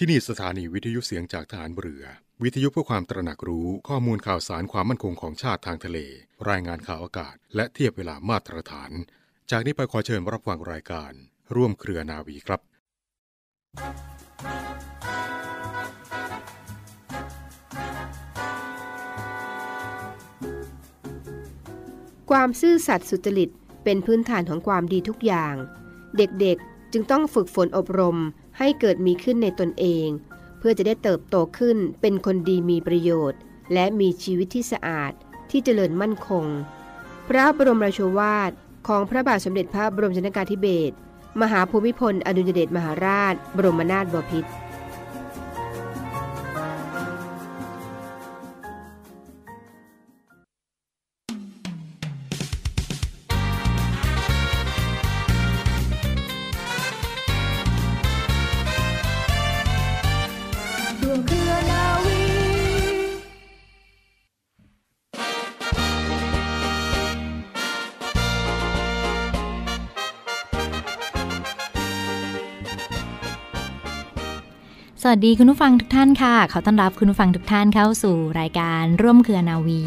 ที่นี่สถานีวิทยุเสียงจากฐานเรือ วิทยุเพื่อความตระหนักรู้ข้อมูลข่าวสารความมั่นคงของชาติทางทะเล รายงานข่าวอากาศ และเทียบเวลามาตรฐาน จากนี้ไปขอเชิญรับฟังรายการ ร่วมเครือนาวีครับ ความซื่อสัตย์สุจริตเป็นพื้นฐานของความดีทุกอย่าง เด็กๆจึงต้องฝึกฝนอบรม ให้เกิดมีขึ้นในตนเอง เพื่อจะได้เติบโตขึ้นเป็นคนดีมีประโยชน์ และมีชีวิตที่สะอาดที่เจริญมั่นคง พระบรมราโชวาทของพระบาทสมเด็จพระบรมชนกาธิเบศรมหาภูมิพลอดุลยเดชมหาราช บรมนาถบพิตร วัสดีคุณผู้ฟังทุกท่านค่ะ ขอต้อนรับคุณผู้ฟังทุกท่านเข้าสู่รายการร่วมเครือนาวี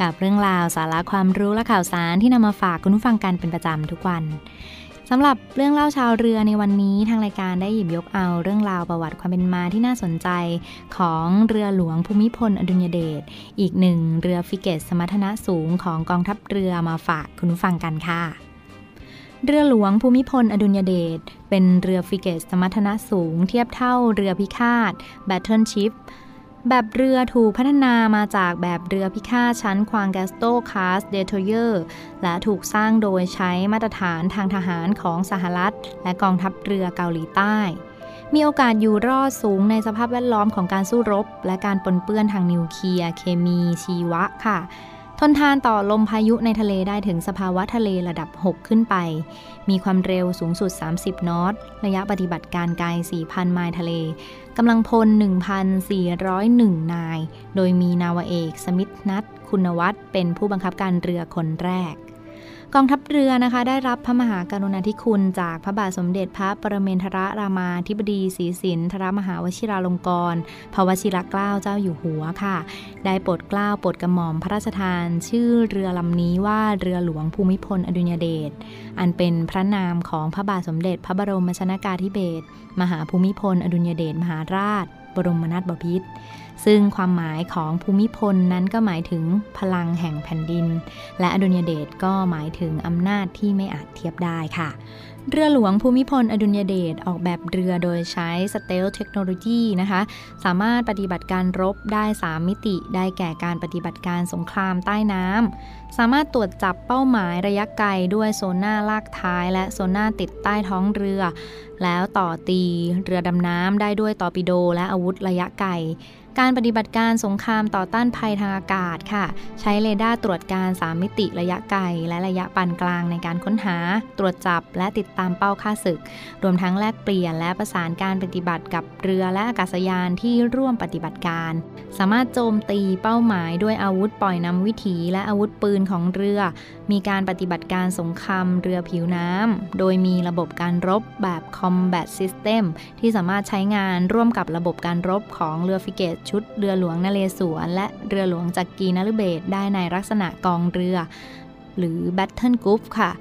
กับเรื่องราวสาระความรู้และข่าวสารที่นำมาฝากคุณผู้ฟังกันเป็นประจำทุกวันสำหรับเรื่องเล่าชาวเรือในวันนี้ทางรายการได้หยิบยกเอาเรื่องราวประวัติความเป็นมาที่น่าสนใจ ของเรือหลวงภูมิพลอดุลยเดชอีกหนึ่งเรือฟิเกตสมรรถนะสูงของกองทัพเรือมาฝากคุณผู้ฟังกันค่ะ เรือหลวงภูมิพลอดุลยเดช เป็นเรือฟริเกตสมรรถนะสูง เทียบเท่าเรือพิฆาต Battle Ship แบบเรือถูกพัฒนามาจากแบบเรือพิฆาตชั้นควางแกโต class destroyer และถูกสร้างโดยใช้มาตรฐานทางทหารของสหรัฐ และกองทัพเรือเกาหลีใต้ มีโอกาสอยู่รอดสูงในสภาพแวดล้อมของการสู้รบ และการปนเปื้อนทางนิวเคลียร์เคมีชีวะค่ะ ทนทานต่อลมพายุในทะเลได้ถึงสภาวะทะเลระดับ 6 ขึ้นไป มีความเร็วสูงสุด 30 นอต ระยะปฏิบัติการไกล 4,000 ไมล์ทะเล กำลังพล 1,401 นาย โดยมีนาวเอก สมิธนัท คุณวัฒน์เป็นผู้บังคับการเรือคนแรก กองทัพเรือนะคะ ได้รับพระมหากรุณาธิคุณจากพระบาทสมเด็จพระปรเมนทรรามาธิบดีศรีสินทรมหาวชิราลงกรณ์พระวชิรเกล้าเจ้าอยู่หัวค่ะ ได้โปรดเกล้าโปรดกระหม่อมพระราชทาน ชื่อเรือลำนี้ว่าเรือหลวงภูมิพลอดุลยเดชอันเป็นพระนามของพระบาทสมเด็จพระบรมชนากาธิเบศรมหาภูมิพลอดุลยเดชมหาราช บรมนาถบพิตร ซึ่งความหมายของภูมิพลนั้นก็หมายถึงพลังแห่งแผ่นดิน และอดุลยเดชก็หมายถึงอำนาจที่ไม่อาจเทียบได้ค่ะ เรือหลวงภูมิพลอดุลยเดชออกแบบเรือโดยใช้สเตลเทคโนโลยีนะคะ สามารถปฏิบัติการรบได้ 3 มิติ ได้แก่การปฏิบัติการสงครามใต้น้ำสามารถตรวจจับเป้าหมายระยะไกลด้วยโซน่าลากท้าย และโซน่าติดใต้ท้องเรือ แล้วต่อตีเรือดำน้ำได้ด้วยตอร์ปิโด และอาวุธระยะไกล การปฏิบัติการสงครามต่อต้านภัยทางอากาศค่ะ ใช้เรดาร์ตรวจการ 3 มิติระยะไกล และระยะปานกลางในการค้นหา ตรวจจับและติดตามเป้าค่าศึก รวมทั้งแลกเปลี่ยนและประสานการปฏิบัติกับเรือและอากาศยานที่ร่วมปฏิบัติการ สามารถโจมตีเป้าหมายด้วยอาวุธปล่อยนำวิถีและอาวุธปืนของเรือ มีการปฏิบัติการสงครามเรือผิวน้ำ โดยมีระบบการรบแบบ Combat System ที่สามารถใช้งานร่วมกับระบบการรบของเรือฟิเกตชุดเรือหลวงนเรศวร และเรือหลวงจักรีนฤเบศได้ในลักษณะกองเรือ หรือ Battle Group ค่ะ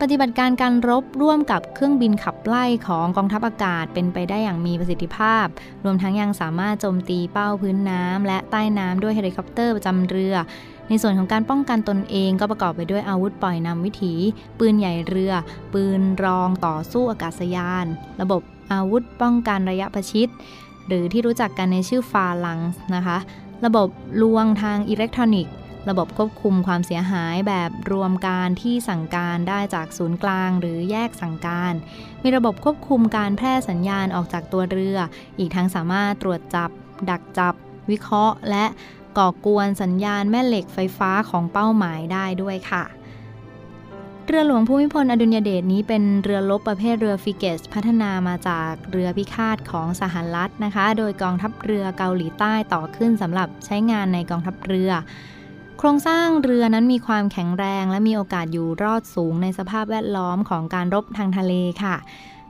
ปฏิบัติการการรบร่วมกับเครื่องบินขับไล่ของกองทัพอากาศเป็นไปได้อย่างมีประสิทธิภาพ รวมทั้งยังสามารถโจมตีเป้าพื้นน้ำและใต้น้ำด้วยเฮลิคอปเตอร์ประจำเรือ ในส่วนของการป้องกันตนเองก็ประกอบไปด้วยอาวุธปล่อยนำวิถี ปืนใหญ่เรือ ปืนรองต่อสู้อากาศยาน ระบบอาวุธป้องกันระยะประชิด หรือที่รู้จักกันในชื่อ Phalanx นะคะ ระบบลวงทางอิเล็กทรอนิกส์ระบบควบคุมความเสียหายแบบรวมการที่สั่งการได้จากศูนย์กลางหรือแยกสั่งการ มีระบบควบคุมการแพร่สัญญาณออกจากตัวเรือ อีกทั้งสามารถตรวจจับ ดักจับ วิเคราะห์ และ ก่อกวนสัญญาณแม่เหล็กไฟฟ้าของเป้าหมายได้ด้วยค่ะ เรือหลวงภูมิพลอดุลยเดชนี้เป็นเรือรบประเภทเรือฟิเกตพัฒนามาจากเรือพิฆาตของสหรัฐนะคะ โดยกองทัพเรือเกาหลีใต้ต่อขึ้นสำหรับใช้งานในกองทัพเรือโครงสร้างเรือนั้นมีความแข็งแรงและมีโอกาสอยู่รอดสูงในสภาพแวดล้อมของการรบทางทะเลค่ะ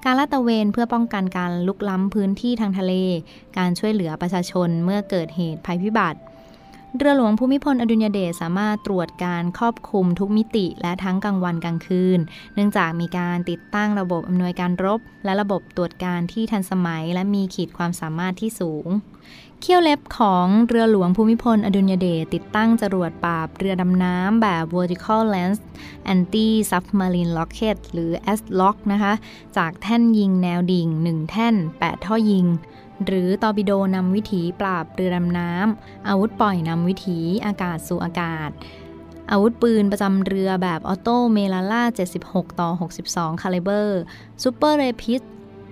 การลาดตระเวนเพื่อป้องกันการลุกล้ำพื้นที่ทางทะเล การช่วยเหลือประชาชนเมื่อเกิดเหตุภัยพิบัติ เรือหลวงภูมิพลอดุลยเดชสามารถตรวจการครอบคลุมทุกมิติ และทั้งกลางวันกลางคืน เนื่องจากมีการติดตั้งระบบอำนวยการรบ และระบบตรวจการที่ทันสมัย และมีขีดความสามารถที่สูง เขี้ยวเล็บของเรือหลวงภูมิพลอดุลยเดชติดตั้งจรวดปราบเรือดำน้ำแบบ vertical lens anti submarine rocket หรือ ASROC นะคะ จากแท่นยิงแนวดิ่ง 1 แท่น 8 ท่อยิง หรือตอร์ปิโดนำวิถีปราบเรือดำน้ำอาวุธปล่อยนำวิถีอากาศสู่อากาศ อาวุธปืนประจำเรือแบบ OTO Melara 76 ต่อ 62 caliber Super Rapid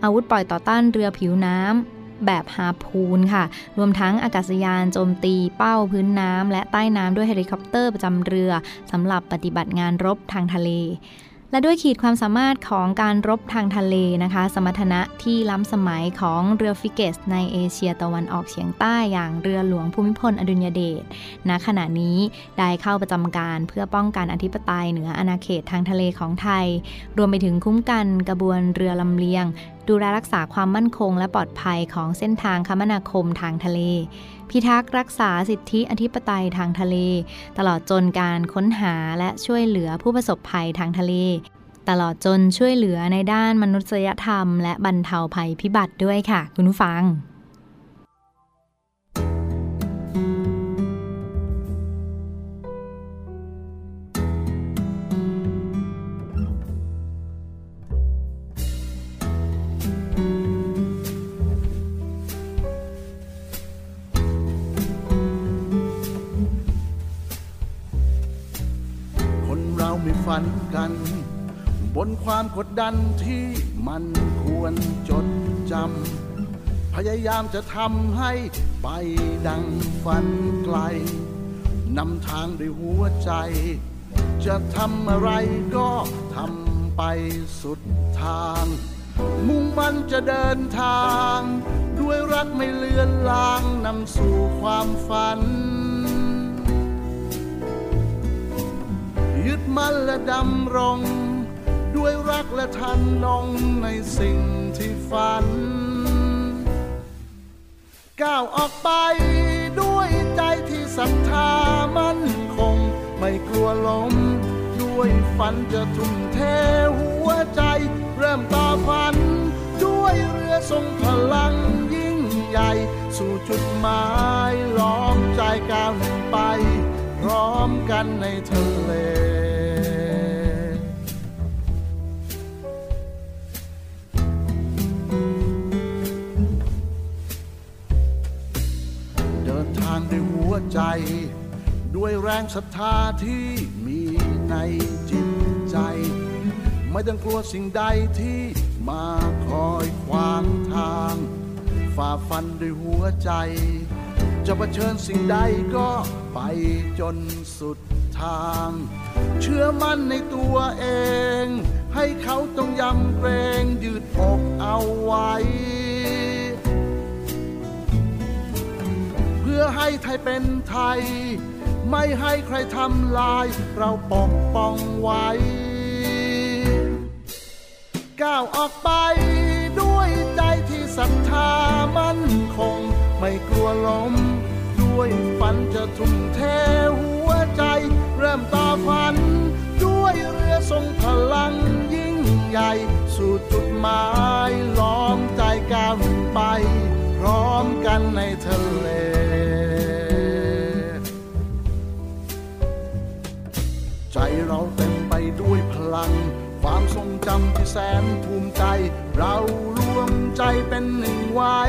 อาวุธปล่อยต่อต้านเรือผิวน้ำแบบ Harpoon ค่ะ รวมทั้งอากาศยานโจมตีเป้าพื้นน้ำ และใต้น้ำด้วยเฮลิคอปเตอร์ประจำเรือสำหรับปฏิบัติงานรบทางทะเล และด้วยขีดความสามารถของการรบทางทะเลนะคะ สมรรถนะที่ล้ำสมัยของเรือฟริเกตในเอเชียตะวันออกเฉียงใต้อย่างเรือหลวงภูมิพลอดุลยเดชณขณะนี้ได้เข้าประจำการเพื่อป้องกันอธิปไตยเหนืออาณาเขตทางทะเลของไทย รวมไปถึงคุ้มกันกระบวนเรือลำเลียง ดูแลรักษาความมั่นคงและปลอดภัยของเส้นทางคมนาคมทางทะเล พิทักษ์รักษาสิทธิอธิปไตยทางทะเล ตลอดจนการค้นหาและช่วยเหลือผู้ประสบภัยทางทะเล ตลอดจนช่วยเหลือในด้านมนุษยธรรม และบรรเทาภัยพิบัติด้วยค่ะ คุณผู้ฟัง ฝันกัน บนความกดดันที่มันควรจดจำพยายามจะทำให้ไปดังฝันไกลนำทางด้วยหัวใจ จะทำอะไรก็ทำไปสุดทาง มุ่งมันจะเดินทาง ด้วยรักไม่เลือนลางนำสู่ความฝัน ยึดมั่นและดำรง ด้วยรักและทันลงในสิ่งที่ฝัน ก้าวออกไปด้วยใจที่ศรัทธามั่นคง ไม่กลัวล้ม ด้วยฝันจะทุ่มเทหัวใจ เริ่มต่อฝัน ด้วยเรือทรงพลังยิ่งใหญ่ สู่จุดหมายล้อมใจก้าวหนึ่งไป พร้อมกันในทะเลใจ ด้วยแรงศรัทธาที่มีในจิตใจ ไม่ต้องกลัวสิ่งใดที่มาคอยขวางทาง ฝ่าฟันด้วยหัวใจ จะะเผชิญสิ่งใดก็ไปจนสุดทาง เชื่อมั่นในตัวเอง ให้เขาต้องยำเกรงยืดอกเอาไว้ เพื่อให้ไทยเป็นไทย ไม่ให้ใครทำลาย เราปกป้องไว้ ก้าวออกไปด้วยใจที่ศรัทธามั่นคง ไม่กลัวล้ม ด้วยฝันจะทุ่มเทหัวใจ เริ่มต่อฝัน ด้วยเรือทรงพลังยิ่งใหญ่ สู่จุดหมายล้อมใจก้าวไป พร้อมกันในทะเลใจเราเต็มไปด้วยพลัง ความทรงจำที่แสนภูมิใจ เรารวมใจเป็นหนึ่งไว้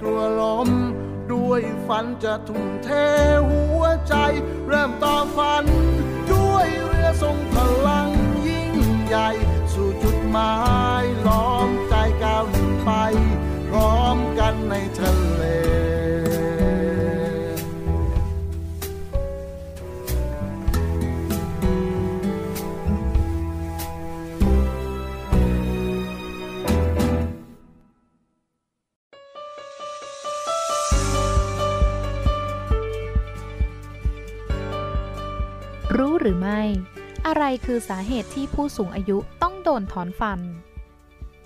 กลัวล้ม ด้วยฝันจะทุ่มเทหัวใจ เริ่มต่อฝัน ด้วยเรือทรงพลังยิ่งใหญ่ สู่จุดหมายล้อมใจก้าวหนึ่งไป พร้อมกันในทะเล หรือไม่ อะไรคือสาเหตุที่ผู้สูงอายุต้องโดนถอนฟัน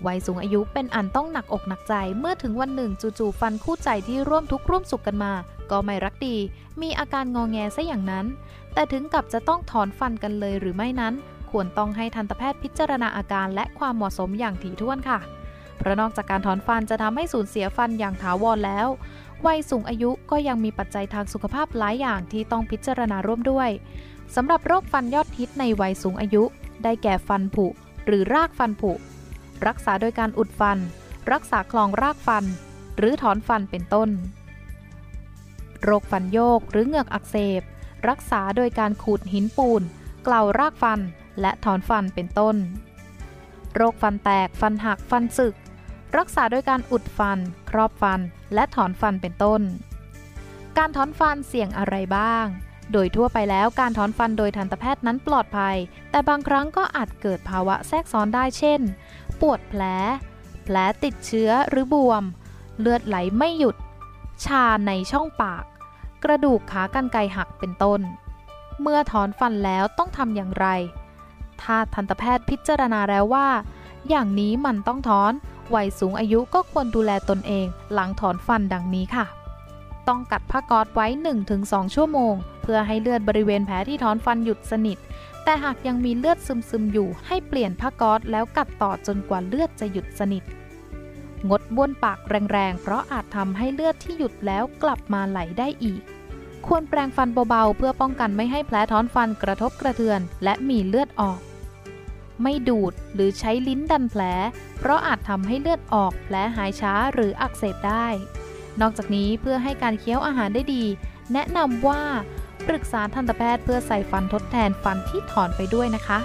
วัยสูงอายุเป็นอันต้องหนักอกหนักใจเมื่อถึงวันหนึ่งจู่ๆฟันคู่ใจที่ร่วมทุกข์ร่วมสุขกันมา ก็ไม่รักดี มีอาการงอแงซะอย่างนั้น แต่ถึงกับจะต้องถอนฟันกันเลยหรือไม่นั้น ควรต้องให้ทันตแพทย์พิจารณาอาการและความเหมาะสมอย่างถี่ถ้วนค่ะ เพราะนอกจากการถอนฟันจะทำให้สูญเสียฟันอย่างถาวรแล้ววัยสูงอายุก็ยังมีปัจจัยทางสุขภาพหลายอย่างที่ต้องพิจารณาร่วมด้วย สำหรับโรคฟันยอดฮิตในวัยสูงอายุ ได้แก่ฟันผุ หรือรากฟันผุ รักษาโดยการอุดฟัน รักษาคลองรากฟัน หรือถอนฟันเป็นต้น โรคฟันโยกหรือเหงือกอักเสบ รักษาโดยการขูดหินปูน เกลารากฟัน และถอนฟันเป็นต้น โรคฟันแตก ฟันหัก ฟันสึก รักษาโดยการอุดฟัน ครอบฟัน และถอนฟันเป็นต้น การถอนฟันเสี่ยงอะไรบ้าง โดยทั่วไปแล้วการถอนฟันโดยทันตแพทย์นั้นปลอดภัย แต่บางครั้งก็อาจเกิดภาวะแทรกซ้อนได้เช่น ปวดแผล แผลติดเชื้อหรือบวม เลือดไหลไม่หยุด ชาในช่องปาก กระดูกขากรรไกรหักเป็นต้น เมื่อถอนฟันแล้วต้องทำอย่างไร ถ้าทันตแพทย์พิจารณาแล้วว่า อย่างนี้มันต้องถอน วัยสูงอายุก็ควรดูแลตนเอง หลังถอนฟันดังนี้ค่ะ ต้องกัดผ้าก๊อซไว้ 1-2 ชั่วโมง เพื่อให้เลือดบริเวณแผลที่ถอนฟันหยุดสนิท แต่หากยังมีเลือดซึมๆอยู่ให้เปลี่ยนผ้าก๊อซแล้วกัดต่อจนกว่าเลือดจะหยุดสนิท งดบ้วนปากแรงๆ เพราะอาจทำให้เลือดที่หยุดแล้วกลับมาไหลได้อีก ควรแปรงฟันเบาๆเพื่อป้องกันไม่ให้แผลถอนฟันกระทบกระเทือน และมีเลือดออกไม่ดูดหรือใช้ลิ้นดันแผล เพราะอาจทำให้เลือดออกแผลหายช้าหรืออักเสบได้ นอกจากนี้เพื่อให้การเคี้ยวอาหารได้ดี แนะนำว่าปรึกษาทันตแพทย์เพื่อใส่ฟันทดแทนฟันที่ถอนไปด้วยนะคะ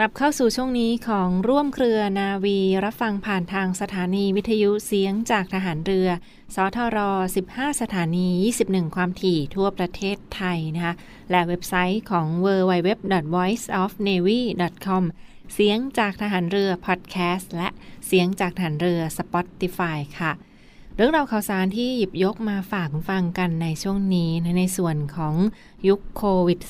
กลับเข้าสู่ช่วงนี้ของร่วมเครือนาวีรับฟังผ่านทางสถานีวิทยุเสียงจากทหารเรือ สทร 15 สถานี 21 ความถี่ทั่วประเทศไทยนะคะและเว็บไซต์ของ www.voiceofnavy.com เสียงจากทหารเรือพอดแคสต์และเสียงจากทหารเรือ Spotify ค่ะ เรื่องราวข่าวสารที่หยิบยกมาฝากคุณฟังกันในช่วงนี้ในส่วนของ ยุคโควิด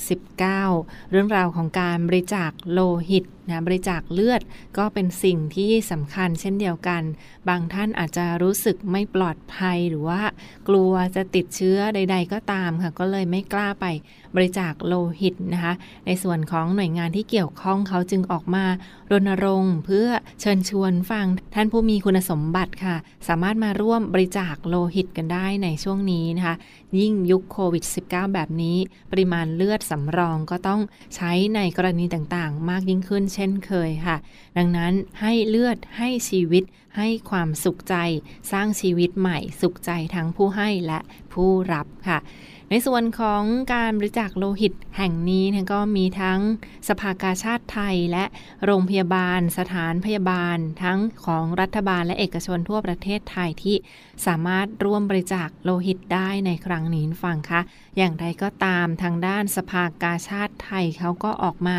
-19 เรื่องราวของการบริจาคโลหิตนะบริจาคเลือดก็เป็นสิ่งที่สำคัญเช่นเดียวกัน บางท่านอาจจะรู้สึกไม่ปลอดภัยหรือว่ากลัวจะติดเชื้อใด ๆ ก็ตามค่ะ ก็เลยไม่กล้าไปบริจาคโลหิตนะคะ ในส่วนของหน่วยงานที่เกี่ยวข้องเขาจึงออกมารณรงค์ เพื่อเชิญชวนฟังท่านผู้มีคุณสมบัติค่ะ สามารถมาร่วมบริจาคโลหิตกันได้ในช่วงนี้นะคะ ยิ่งยุคโควิด -19 แบบนี้ปริมาณเลือดสำรองก็ต้องใช้ในกรณีต่างๆ มากยิ่งขึ้นเช่นเคยค่ะ ดังนั้นให้เลือดให้ชีวิต ให้ความสุขใจ สร้างชีวิตใหม่ สุขใจทั้งผู้ให้และผู้รับค่ะ ในส่วนของการบริจาคโลหิตแห่งนี้ก็มีทั้งสภากาชาติไทยและโรงพยาบาล สถานพยาบาล ทั้งของรัฐบาลและเอกชนทั่วประเทศไทยที่สามารถร่วมบริจาคโลหิตได้ในครั้งนี้ฟังคะอย่างไรก็ตามทางด้านสภากาชาติไทยเขาก็ออกมา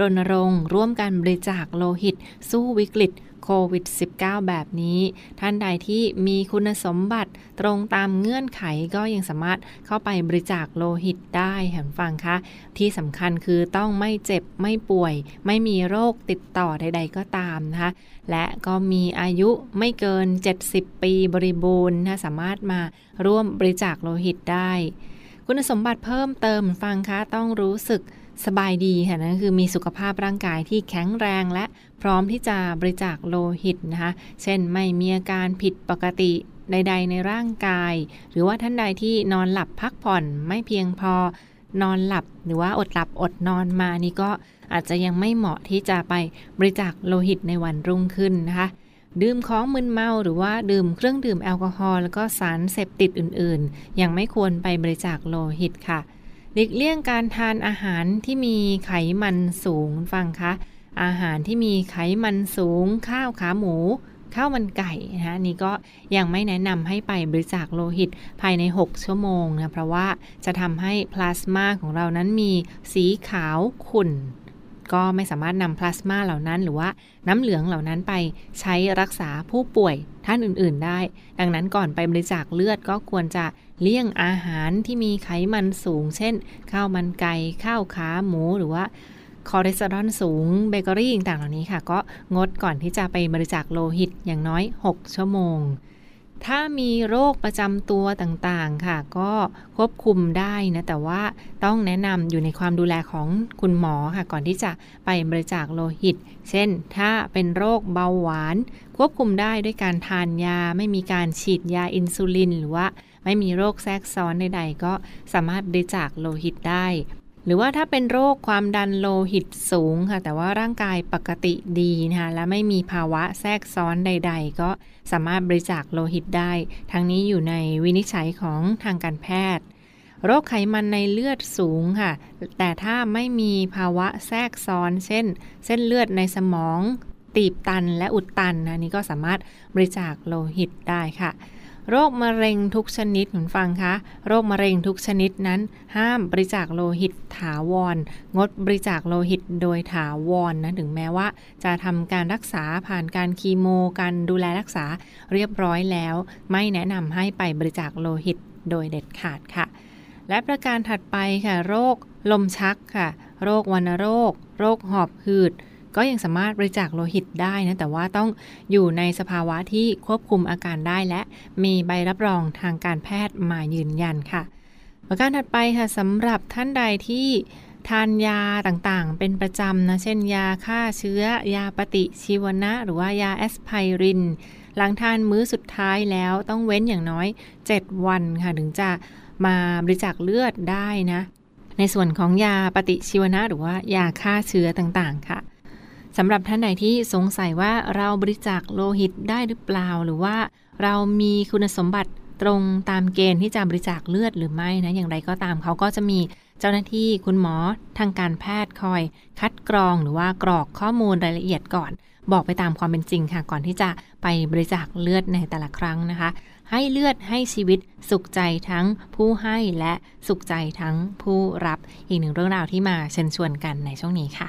รณรงค์ร่วมกันบริจาคโลหิต สู้วิกฤต โควิด -19 แบบนี้ ท่านใดที่มีคุณสมบัติตรงตามเงื่อนไขก็ยังสามารถเข้าไปบริจาคโลหิตได้เห็นฟังคะที่สำคัญคือต้องไม่เจ็บไม่ป่วย ไม่มีโรคติดต่อใด ๆ ก็ตามนะคะและก็มีอายุไม่เกิน 70 ปีบริบูรณ์นะสามารถมาร่วมบริจาคโลหิตได้ คุณสมบัติเพิ่มเติมฟังคะต้องรู้สึก สบายดีค่ะนั่นคือมีสุขภาพร่างกายที่แข็งแรงและพร้อมที่จะบริจาคโลหิตนะคะ เช่นไม่มีอาการผิดปกติใด ๆ ในร่างกาย หรือว่าท่านใดที่นอนหลับพักผ่อนไม่เพียงพอนอนหลับหรือว่าอดหลับอดนอนมานี่ก็อาจจะยังไม่เหมาะที่จะไปบริจาคโลหิตในวันรุ่งขึ้นนะคะ ดื่มของมึนเมาหรือว่าดื่มเครื่องดื่มแอลกอฮอล์แล้วก็สารเสพติดอื่นๆ ยังไม่ควรไปบริจาคโลหิตค่ะ หลีกเลี่ยงการทานอาหารที่มีไขมันสูงฟังคะอาหารที่มีไขมันสูง ข้าวขาหมู ข้าวมันไก่นะคะนี่ก็ยังไม่แนะนำให้ไปบริจาคโลหิตภายใน 6 ชั่วโมงนะเพราะว่าจะทำให้พลาสมาของเรานั้นมีสีขาวขุ่น ก็ไม่สามารถนำพลาสมาเหล่านั้น หรือว่าน้ำเหลืองเหล่านั้นไปใช้รักษาผู้ป่วยท่านอื่นๆ ได้ ดังนั้นก่อนไปบริจาคเลือดก็ควรจะเลี่ยงอาหารที่มีไขมันสูง เช่น ข้าวมันไก่ข้าวขาหมูหรือว่าคอเลสเตอรอลสูงเบเกอรี่ต่างๆเหล่านี้ค่ะ ก็งดก่อนที่จะไปบริจาคโลหิตอย่างน้อย 6 ชั่วโมง ถ้ามีโรคประจำตัวต่างๆค่ะ ก็ควบคุมได้นะแต่ว่าต้องแนะนำอยู่ในความดูแลของคุณหมอค่ะ ก่อนที่จะไปบริจาคโลหิต เช่น ถ้าเป็นโรคเบาหวาน ควบคุมได้ด้วยการทานยา ไม่มีการฉีดยาอินซูลิน หรือว่าไม่มีโรคแทรกซ้อนใดๆก็สามารถบริจาคโลหิตได้ รือว่าถ้าเป็นโรคความดันโลหิตสูงค่ะ แต่ว่าร่างกายปกติดีนะคะและไม่มีภาวะแทรกซ้อนใด ๆ ก็สามารถบริจาคโลหิตได้ ทั้งนี้อยู่ในวินิจฉัยของทางการแพทย์ โรคไขมันในเลือดสูงค่ะ แต่ถ้าไม่มีภาวะแทรกซ้อน เช่น เส้นเลือดในสมอง ตีบตันและอุดตันนะนี่ก็สามารถบริจาคโลหิตได้ค่ะ โรคมะเร็งทุกชนิดเหมือนฟังคะโรคมะเร็งทุกชนิดนั้น ห้ามบริจาคโลหิตถาวร งดบริจาคโลหิตโดยถาวรนนะถึงแม้ว่า จะทำการรักษาผ่านการคีโมการดูแลรักษาเรียบร้อยแล้ว ไม่แนะนำให้ไปบริจาคโลหิตโดยเด็ดขาดค่ะ และประการถัดไปค่ะ โรคลมชักค่ะ โรควัณโรค โรคหอบหืด ก็ยังสามารถบริจาคโลหิตได้นะ แต่ว่าต้องอยู่ในสภาวะที่ควบคุมอาการได้และมีใบรับรองทางการแพทย์มายืนยันค่ะ ประการถัดไปค่ะสำหรับท่านใดที่ทานยาต่างๆ เป็นประจำนะ เช่นยาฆ่าเชื้อ ยาปฏิชีวนะ หรือว่ายาแอสไพริน หลังทานมื้อสุดท้ายแล้วต้องเว้นอย่างน้อย 7 วันค่ะถึงจะมาบริจาคเลือดได้นะ ในส่วนของยาปฏิชีวนะ หรือว่ายาฆ่าเชื้อต่างๆ ค่ะ สำหรับท่านไหนที่สงสัยว่าเราบริจาคโลหิตได้หรือเปล่า หรือว่าเรามีคุณสมบัติตรงตามเกณฑ์ที่จะบริจาคเลือดหรือไม่นะอย่างไรก็ตามเขาก็จะมีเจ้าหน้าที่คุณหมอทางการแพทย์คอย คัดกรองหรือว่ากรอกข้อมูลรายละเอียดก่อน บอกไปตามความเป็นจริงค่ะ ก่อนที่จะไปบริจาคเลือดในแต่ละครั้งนะคะ ให้เลือดให้ชีวิตสุขใจทั้งผู้ให้และสุขใจทั้งผู้รับ อีกหนึ่งเรื่องราวที่มาเชิญชวนกันในช่วงนี้ค่ะ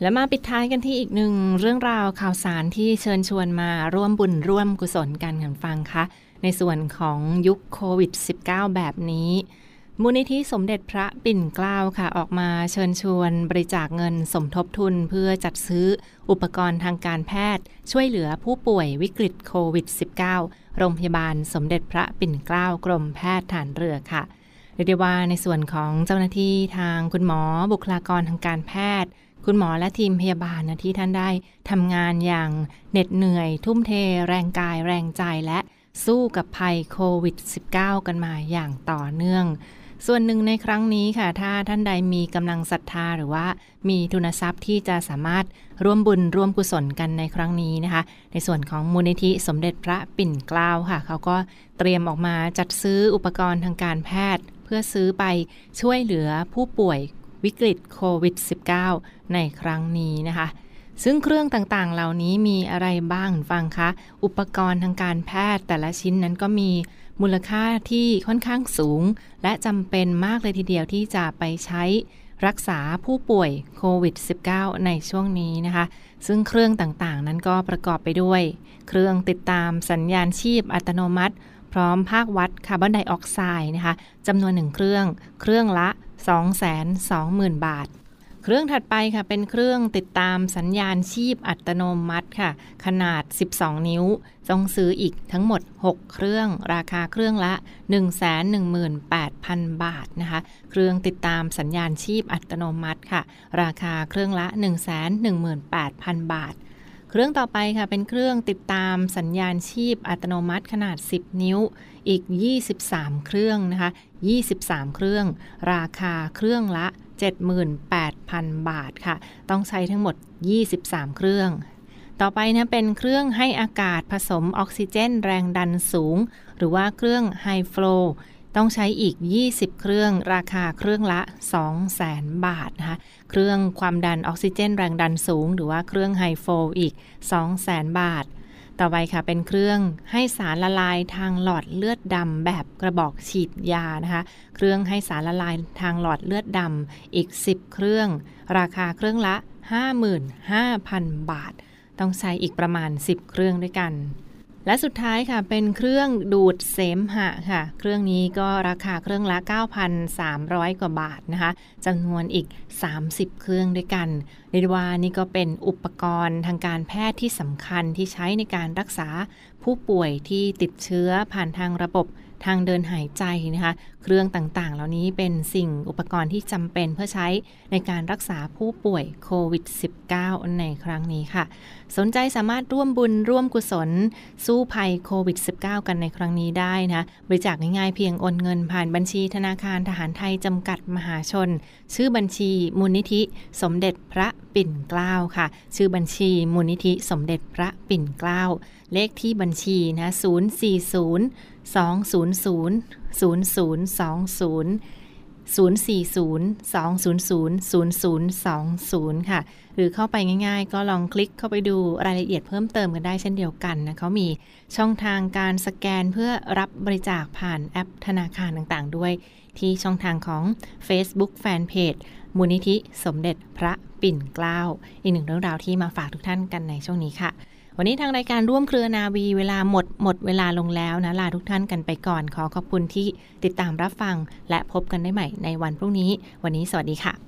และมาปิดท้ายกันที่อีกหนึ่งเรื่องราวข่าวสารที่เชิญชวนมาร่วมบุญร่วมกุศลกันกันฟังคะ ในส่วนของยุคโควิด -19 แบบนี้ มูลนิธิสมเด็จพระปิ่นเกล้าค่ะ ออกมาเชิญชวนบริจาคเงินสมทบทุนเพื่อจัดซื้ออุปกรณ์ทางการแพทย์ ช่วยเหลือผู้ป่วยวิกฤตโควิด -19 โรงพยาบาลสมเด็จพระปิ่นเกล้ากรมแพทย์ฐานเรือค่ะเรียกได้ว่าในส่วนของเจ้าหน้าที่ทางคุณหมอบุคลากรทางการแพทย์ คุณหมอและทีมพยาบาลนะที่ท่านได้ทำงานอย่างเหน็ดเหนื่อย ทุ่มเท แรงกายแรงใจและสู้กับภัยโควิด -19 กันมาอย่างต่อเนื่อง ส่วนหนึ่งในครั้งนี้ค่ะ ถ้าท่านใดมีกำลังศรัทธาหรือว่ามีทุนทรัพย์ที่จะสามารถร่วมบุญร่วมกุศลกันในครั้งนี้นะคะ ในส่วนของมูลนิธิสมเด็จพระปิ่นเกล้าค่ะ เขาก็เตรียมออกมาจัดซื้ออุปกรณ์ทางการแพทย์ เพื่อซื้อไปช่วยเหลือผู้ป่วย วิกฤตโควิด -19 ในครั้งนี้นะคะ ซึ่งเครื่องต่างๆ เหล่านี้มีอะไรบ้างฟังคะ อุปกรณ์ทางการแพทย์แต่ละชิ้นนั้นก็มีมูลค่าที่ค่อนข้างสูง และจำเป็นมากเลยทีเดียวที่จะไปใช้รักษาผู้ป่วยโควิด -19 ในช่วงนี้นะคะ ซึ่งเครื่องต่างๆ นั้นก็ประกอบไปด้วย เครื่องติดตามสัญญาณชีพอัตโนมัติ พร้อมภาควัดคาร์บอนไดออกไซด์นะคะจำนวนหนึ่งเครื่อง เครื่องละ 220,000 บาท เครื่องถัดไปค่ะ เป็นเครื่องติดตามสัญญาณชีพอัตโนมัติค่ะ ขนาด 12 นิ้วต้องซื้ออีกทั้งหมด 6 เครื่อง ราคาเครื่องละ 118,000 บาทนะคะ เครื่องติดตามสัญญาณชีพอัตโนมัติค่ะ ราคาเครื่องละ 118,000 บาท เครื่องต่อไปค่ะเป็นเครื่องติดตามสัญญาณชีพอัตโนมัติขนาด 10 นิ้วอีก 23 เครื่องนะคะ 23 เครื่อง ราคาเครื่องละ 78,000 บาทค่ะ ต้องใช้ทั้งหมด 23 เครื่อง ต่อไปนะเป็นเครื่องให้อากาศผสมออกซิเจนแรงดันสูง หรือว่าเครื่องไฮฟลู ต้องใช้อีก 20 เครื่องราคาเครื่องละ 200,000 บาทนะคะ เครื่องความดันออกซิเจนแรงดันสูง หรือว่าเครื่องไฮโฟอีก 200,000 บาท ต่อไปค่ะเป็นเครื่องให้สารละลายทางหลอดเลือดดำแบบกระบอกฉีดยานะคะ เครื่องให้สารละลายทางหลอดเลือดดำอีก 10 เครื่อง ราคาเครื่องละ 55,000 บาท ต้องใช้อีกประมาณ 10 เครื่องด้วยกัน และสุดท้ายค่ะเป็นเครื่องดูดเสมหะค่ะ เครื่องนี้ก็ราคาเครื่องละ 9,300 กว่าบาทนะคะจำนวนอีก 30 เครื่องด้วยกันเรียกว่านี่ก็เป็นอุปกรณ์ทางการแพทย์ที่สำคัญที่ใช้ในการรักษาผู้ป่วยที่ติดเชื้อผ่านทางระบบทางเดินหายใจนะคะ เครื่องต่างๆ เหล่านี้เป็นสิ่งอุปกรณ์ที่จำเป็นเพื่อใช้ในการรักษาผู้ป่วยโควิด -19 ในครั้งนี้ค่ะ สนใจสามารถร่วมบุญร่วมกุศล สู้ภัยโควิด -19 กันในครั้งนี้ได้นะบริจาคง่ายๆเพียงโอนเงินผ่านบัญชีธนาคารทหารไทยจำกัดมหาชน ชื่อบัญชีมูลนิธิ สมเด็จพระปิ่นเกล้าค่ะ ชื่อบัญชีมูลนิธิสมเด็จพระปิ่นเกล้าเลขที่บัญชีนะ040 200 0020 040 200 0020 ค่ะ หรือเข้าไปง่ายๆ ก็ลองคลิกเข้าไปดูรายละเอียดเพิ่มเติมกันได้เช่นเดียวกันนะเขามีช่องทางการสแกนเพื่อรับบริจาคผ่านแอปธนาคารต่างๆ ด้วย ที่ช่องทางของ Facebook Fanpage มูลนิธิสมเด็จพระปิ่นเกล้า อีกหนึ่งเรื่องราวที่มาฝากทุกท่านกันในช่วงนี้ค่ะ วันนี้ทางรายการร่วมเครือนาวีเวลาหมดหมดเวลาลงแล้วนะลาทุกท่านกันไปก่อนขอขอบคุณที่ติดตามรับฟัง และพบกันได้ใหม่ในวันพรุ่งนี้ วันนี้สวัสดีค่ะ